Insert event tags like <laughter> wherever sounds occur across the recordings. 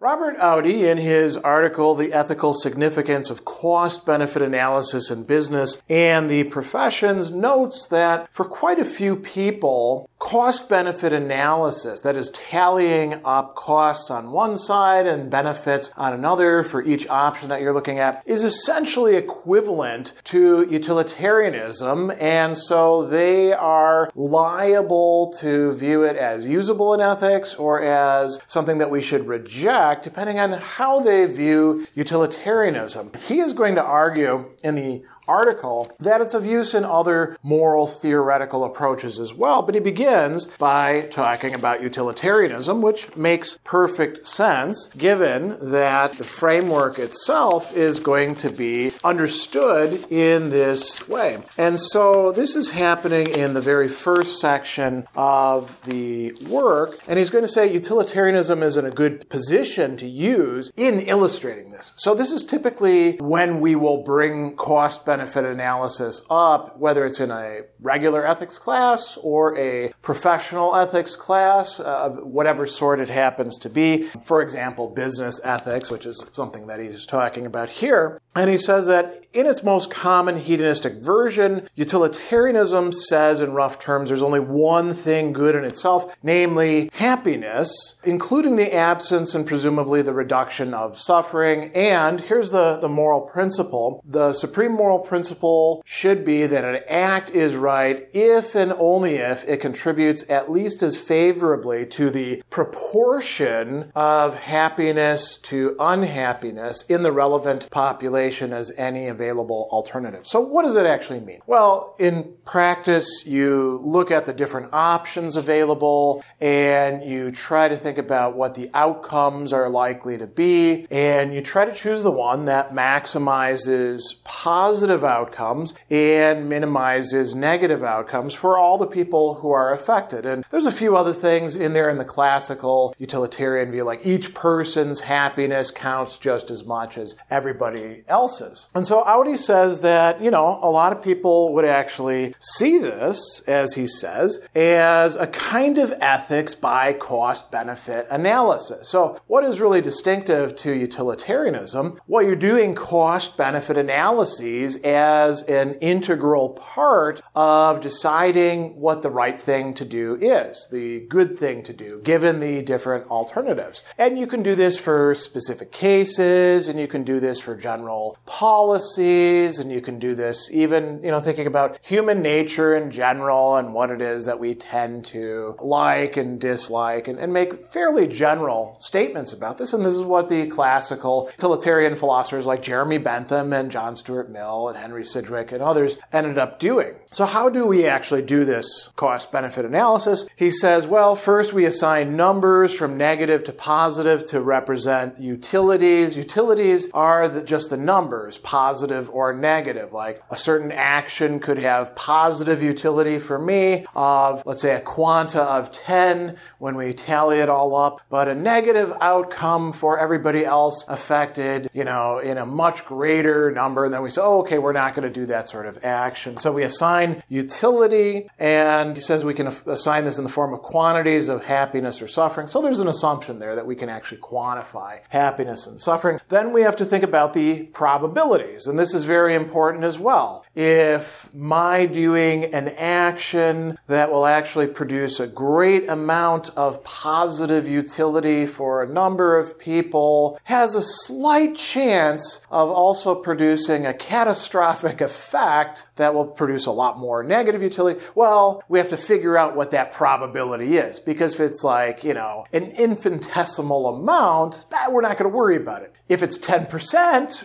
Robert Audi, in his article, The Ethical Significance of Cost Benefit Analysis in Business and the Professions, notes that for quite a few people, cost benefit analysis, that is, tallying up costs on one side and benefits on another for each option that you're looking at, is essentially equivalent to utilitarianism, and so they are liable to view it as usable in ethics or as something that we should reject depending on how they view utilitarianism. He is going to argue in the article that it's of use in other moral theoretical approaches as well. But he begins by talking about utilitarianism, which makes perfect sense given that the framework itself is going to be understood in this way. And so this is happening in the very first section of the work. And he's going to say utilitarianism is in a good position to use in illustrating this. So this is typically when we will bring cost benefit benefit analysis up, whether it's in a regular ethics class or a professional ethics class uh, of whatever sort it happens to be. For example, business ethics, which is something that he's talking about here. And he says that in its most common hedonistic version, utilitarianism says in rough terms there's only one thing good in itself, namely happiness, including the absence and presumably the reduction of suffering. And here's the, the moral principle. The supreme moral principle should be that an act is right if and only if it contributes at least as favorably to the proportion of happiness to unhappiness in the relevant population as any available alternative. So, what does it actually mean? Well, in practice, you look at the different options available and you try to think about what the outcomes are likely to be, and you try to choose the one that maximizes positive outcomes and minimizes negative outcomes for all the people who are affected. And there's a few other things in there in the classical utilitarian view, like each person's happiness counts just as much as everybody else's. And so Audi says that, you know, a lot of people would actually see this, as he says, as a kind of ethics by cost benefit analysis. So, what is really distinctive to utilitarianism? Well, you're doing cost benefit analyses as an integral part of deciding what the right thing to do is, the good thing to do, given the different alternatives. And you can do this for specific cases, and you can do this for general policies, and you can do this even, you know, thinking about human nature in general and what it is that we tend to like and dislike, and, and make fairly general statements about this. And this is what the classical utilitarian philosophers like Jeremy Bentham and John Stuart Mill and Henry Sidgwick and others ended up doing. So, how do we actually do this cost benefit analysis? He says, well, first we assign numbers from negative to positive to represent utilities. Utilities are the, just the numbers positive or negative. Like a certain action could have positive utility for me of, let's say, a quanta of 10 when we tally it all up, but a negative outcome for everybody else affected, you know, in a much greater number. And then we say, oh, okay, we're not going to do that sort of action. So we assign utility, and he says we can assign this in the form of quantities of happiness or suffering. So there's an assumption there that we can actually quantify happiness and suffering. Then we have to think about the probabilities, and this is very important as well. If my doing an action that will actually produce a great amount of positive utility for a number of people has a slight chance of also producing a catastrophic <laughs> effect that will produce a lot more negative utility, well, we have to figure out what that probability is. Because if it's like, you know, an infinitesimal amount, that we're not going to worry about it. If it's 10%,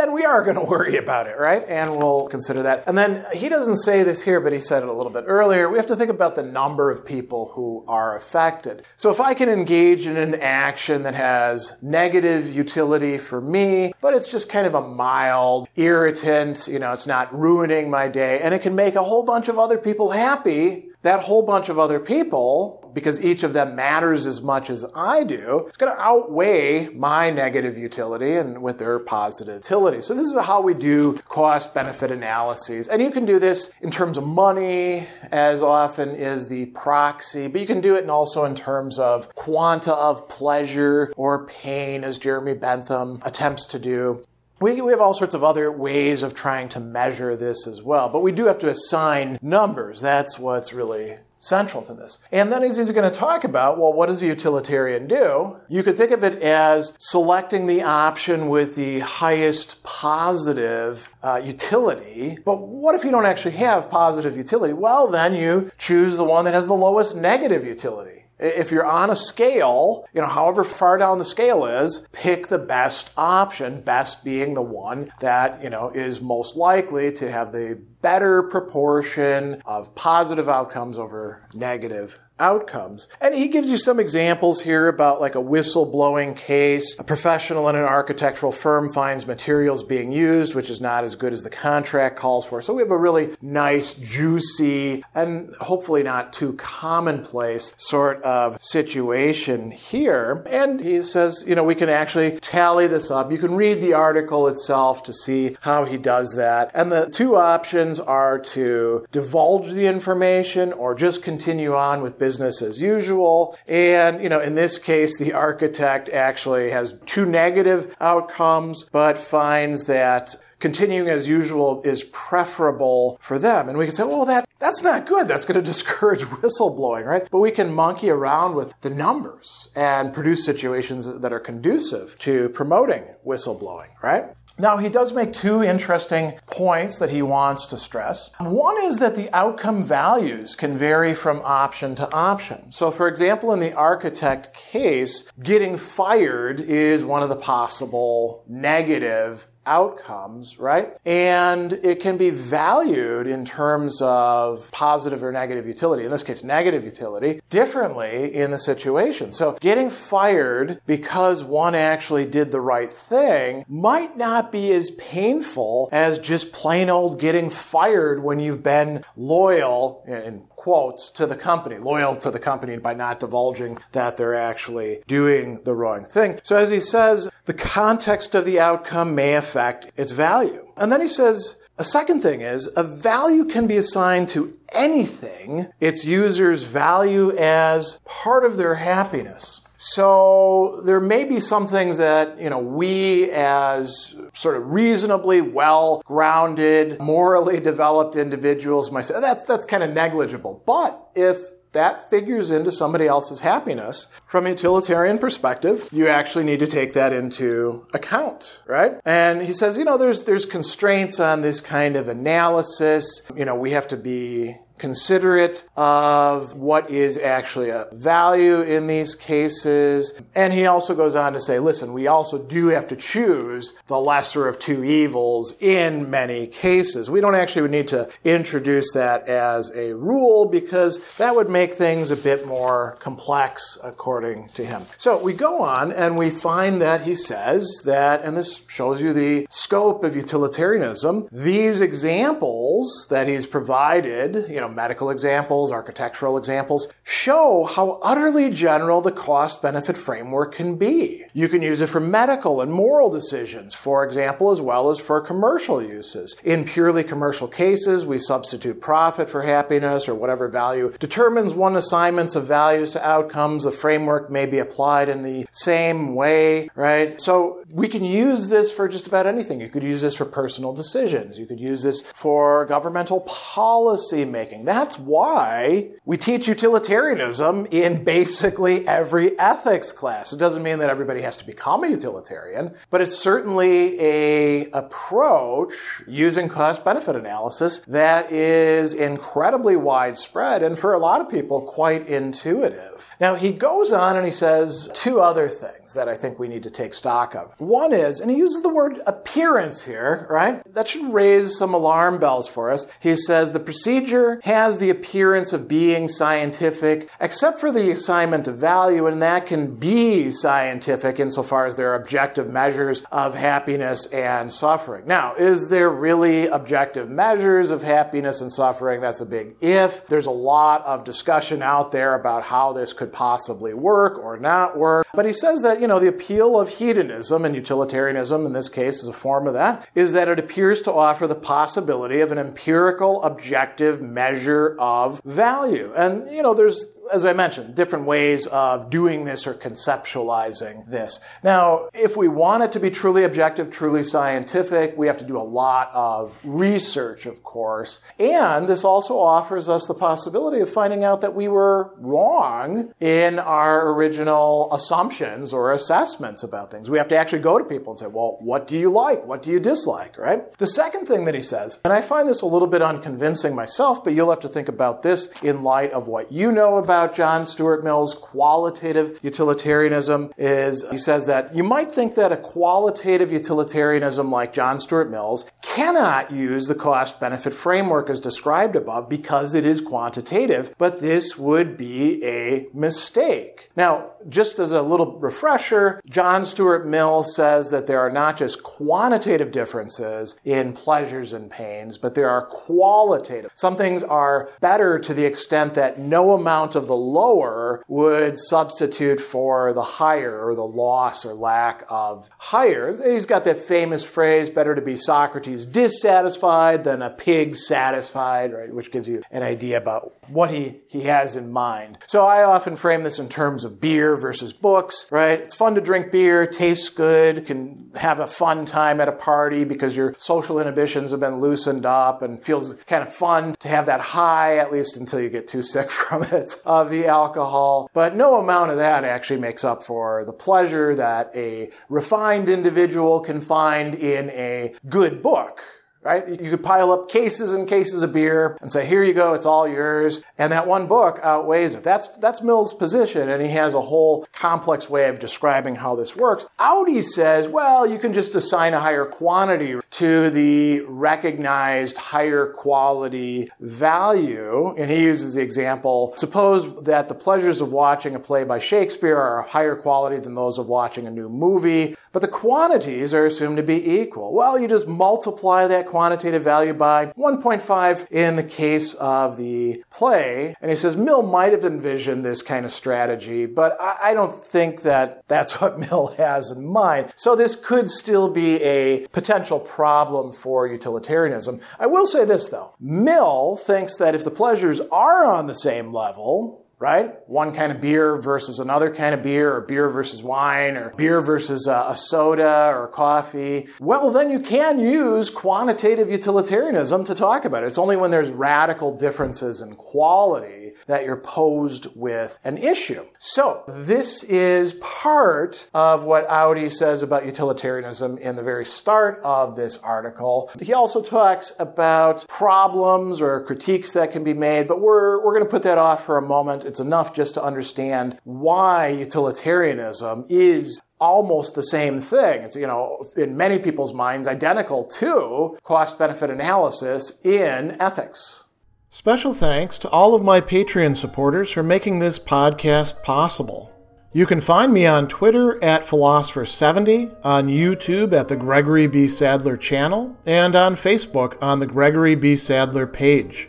then we are going to worry about it, right? And we'll consider that. And then he doesn't say this here, but he said it a little bit earlier. We have to think about the number of people who are affected. So if I can engage in an action that has negative utility for me, but it's just kind of a mild irritant, you know, it's not ruining my day, and it can make a whole bunch of other people happy, that whole bunch of other people, because each of them matters as much as I do, it's going to outweigh my negative utility and with their positive utility. So this is how we do cost benefit analyses. And you can do this in terms of money as often is the proxy, but you can do it also in terms of quanta of pleasure or pain as Jeremy Bentham attempts to do. We, we have all sorts of other ways of trying to measure this as well, but we do have to assign numbers. That's what's really central to this. And then he's, going to talk about, well, what does a utilitarian do? You could think of it as selecting the option with the highest positive uh, utility. But what if you don't actually have positive utility? Well, then you choose the one that has the lowest negative utility. If you're on a scale, you know, however far down the scale is, pick the best option, best being the one that, you know, is most likely to have the better proportion of positive outcomes over negative outcomes. And he gives you some examples here about like a whistleblowing case. A professional in an architectural firm finds materials being used, which is not as good as the contract calls for. So we have a really nice, juicy, and hopefully not too commonplace sort of situation here. And he says, you know, we can actually tally this up. You can read the article itself to see how he does that. And the two options are to divulge the information or just continue on with business business as usual. And, you know, in this case, the architect actually has two negative outcomes, but finds that continuing as usual is preferable for them. And we can say, well, that, that's not good. That's going <laughs> to discourage whistleblowing, right? But we can monkey around with the numbers and produce situations that are conducive to promoting whistleblowing, right? Now, he does make two interesting points that he wants to stress. One is that the outcome values can vary from option to option. So, for example, in the architect case, getting fired is one of the possible negative outcomes, right? And it can be valued in terms of positive or negative utility, in this case, negative utility, differently in the situation. So getting fired because one actually did the right thing might not be as painful as just plain old getting fired when you've been loyal, in quotes to the company, loyal to the company by not divulging that they're actually doing the wrong thing. So as he says, the context of the outcome may affect its value. And then he says, a second thing is a value can be assigned to anything its users value as part of their happiness. So there may be some things that, you know, we as sort of reasonably well grounded, morally developed individuals might say, oh, that's, that's kind of negligible. But if that figures into somebody else's happiness. From a utilitarian perspective, you actually need to take that into account, right? And he says, you know, there's there's constraints on this kind of analysis. You know, we have to be considerate of what is actually a value in these cases. And he also goes on to say, listen, we also do have to choose the lesser of two evils in many cases. We don't actually need to introduce that as a rule because that would make things a bit more complex according to him. So we go on and we find that he says that, and this shows you the scope of utilitarianism, these examples that he's provided, you know, medical examples, architectural examples, show how utterly general the cost benefit framework can be. You can use it for medical and moral decisions, for example, as well as for commercial uses. In purely commercial cases, we substitute profit for happiness or whatever value determines one assignments of values to outcomes. The framework may be applied in the same way, right? So we can use this for just about anything. You could use this for personal decisions. You could use this for governmental policy making that's why we teach utilitarianism in basically every ethics class. It doesn't mean that everybody has to become a utilitarian, but it's certainly a approach using cost benefit analysis that is incredibly widespread and for a lot of people quite intuitive. Now he goes on and he says two other things that I think we need to take stock of. One is, and he uses the word appearance here, right? That should raise some alarm bells for us. He says the procedure has the appearance of being scientific, except for the assignment of value, and that can be scientific insofar as there are objective measures of happiness and suffering. Now, is there really objective measures of happiness and suffering? That's a big if. There's a lot of discussion out there about how this could possibly work or not work. But he says that, you know, the appeal of hedonism and utilitarianism in this case is a form of that, is that it appears to offer the possibility of an empirical, objective measure of value. And, you know, there's, as I mentioned, different ways of doing this or conceptualizing this. Now, if we want it to be truly objective, truly scientific, we have to do a lot of research, of course. And this also offers us the possibility of finding out that we were wrong in our original assumptions or assessments about things. We have to actually go to people and say, well, what do you like? What do you dislike, right? The second thing that he says, and I find this a little bit unconvincing myself, but you'll have to think about this in light of what you know about John Stuart Mill's qualitative utilitarianism is he says that you might think that a qualitative utilitarianism like John Stuart Mill's cannot use the cost benefit framework as described above because it is quantitative, but this would be a mistake. Now, just as a little refresher, John Stuart Mill says that there are not just quantitative differences in pleasures and pains, but there are qualitative. Some things are better to the extent that no amount of the lower would substitute for the higher or the loss or lack of higher. He's got that famous phrase, better to be Socrates dissatisfied than a pig satisfied, right? Which gives you an idea about what he, he has in mind. So I often frame this in terms of beer versus books, right? It's fun to drink beer, tastes good, can have a fun time at a party because your social inhibitions have been loosened up and feels kind of fun to have that high, at least until you get too sick <laughs> from it, of the alcohol. But no amount of that actually makes up for the pleasure that a refined individual can find in a good book right? You could pile up cases and cases of beer and say, here you go, it's all yours. And that one book outweighs it. That's, that's Mill's position. And he has a whole complex way of describing how this works. Audi says, well, you can just assign a higher quantity to the recognized higher quality value. And he uses the example, suppose that the pleasures of watching a play by Shakespeare are higher quality than those of watching a new movie, but the quantities are assumed to be equal. Well, you just multiply that quantitative value by 1.5 in the case of the play. And he says Mill might have envisioned this kind of strategy, but I don't think that that's what <laughs> Mill has in mind. So this could still be a potential problem for utilitarianism. I will say this though. Mill thinks that if the pleasures are on the same level, right? One kind of beer versus another kind of beer, or beer versus wine, or beer versus a, a, soda or coffee. Well, then you can use quantitative utilitarianism to talk about it. It's only when there's radical differences in quality that you're posed with an issue. So, this is part of what Audi says about utilitarianism in the very start of this article. He also talks about problems or critiques that can be made, but we're, we're going to put that off for a moment it's enough just to understand why utilitarianism is almost the same thing. It's, you know, in many people's minds, identical to cost benefit analysis in ethics. Special thanks to all of my Patreon supporters for making this podcast possible. You can find me on Twitter at Philosopher70, on YouTube at the Gregory B. Sadler channel, and on Facebook on the Gregory B. Sadler page.